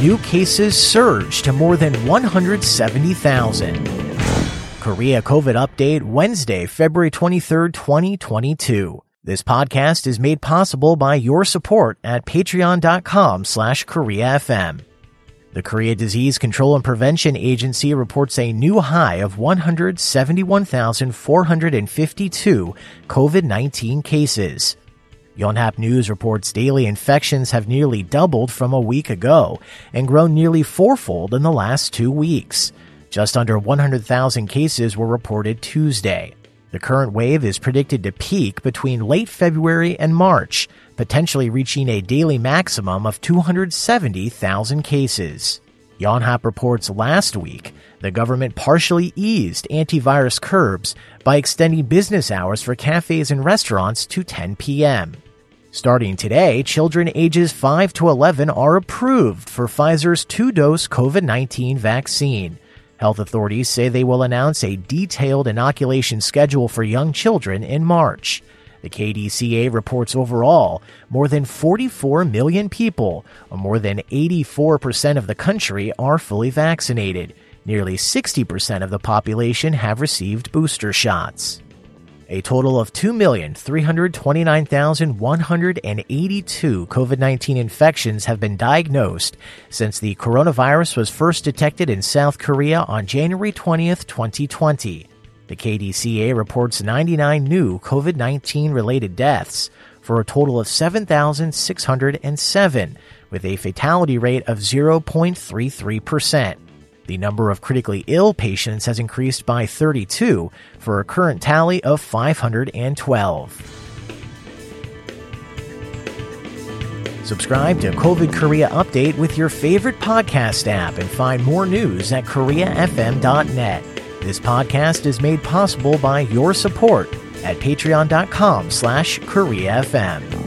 New cases surge to more than 170,000. Korea COVID update Wednesday, February 23rd, 2022. This podcast is made possible by your support at patreon.com slash koreafm. The Korea Disease Control and Prevention Agency reports a new high of 171,452 COVID-19 cases. Yonhap News reports daily infections have nearly doubled from a week ago and grown nearly fourfold in the last two weeks. Just under 100,000 cases were reported Tuesday. The current wave is predicted to peak between late February and March, potentially reaching a daily maximum of 270,000 cases. Yonhap reports last week the government partially eased antivirus curbs by extending business hours for cafes and restaurants to 10 p.m. Starting today, children ages 5 to 11 are approved for Pfizer's two dose COVID 19 vaccine. Health authorities say they will announce a detailed inoculation schedule for young children in March. The KDCA reports overall, more than 44 million people, or more than 84% of the country, are fully vaccinated. Nearly 60% of the population have received booster shots. A total of 2,329,182 COVID 19 infections have been diagnosed since the coronavirus was first detected in South Korea on January 20th, 2020. The KDCA reports 99 new COVID 19 related deaths for a total of 7,607, with a fatality rate of 0.33%. The number of critically ill patients has increased by 32 for a current tally of 512. Subscribe to COVID Korea Update with your favorite podcast app and find more news at koreafm.net. This podcast is made possible by your support at patreon.com slash koreafm.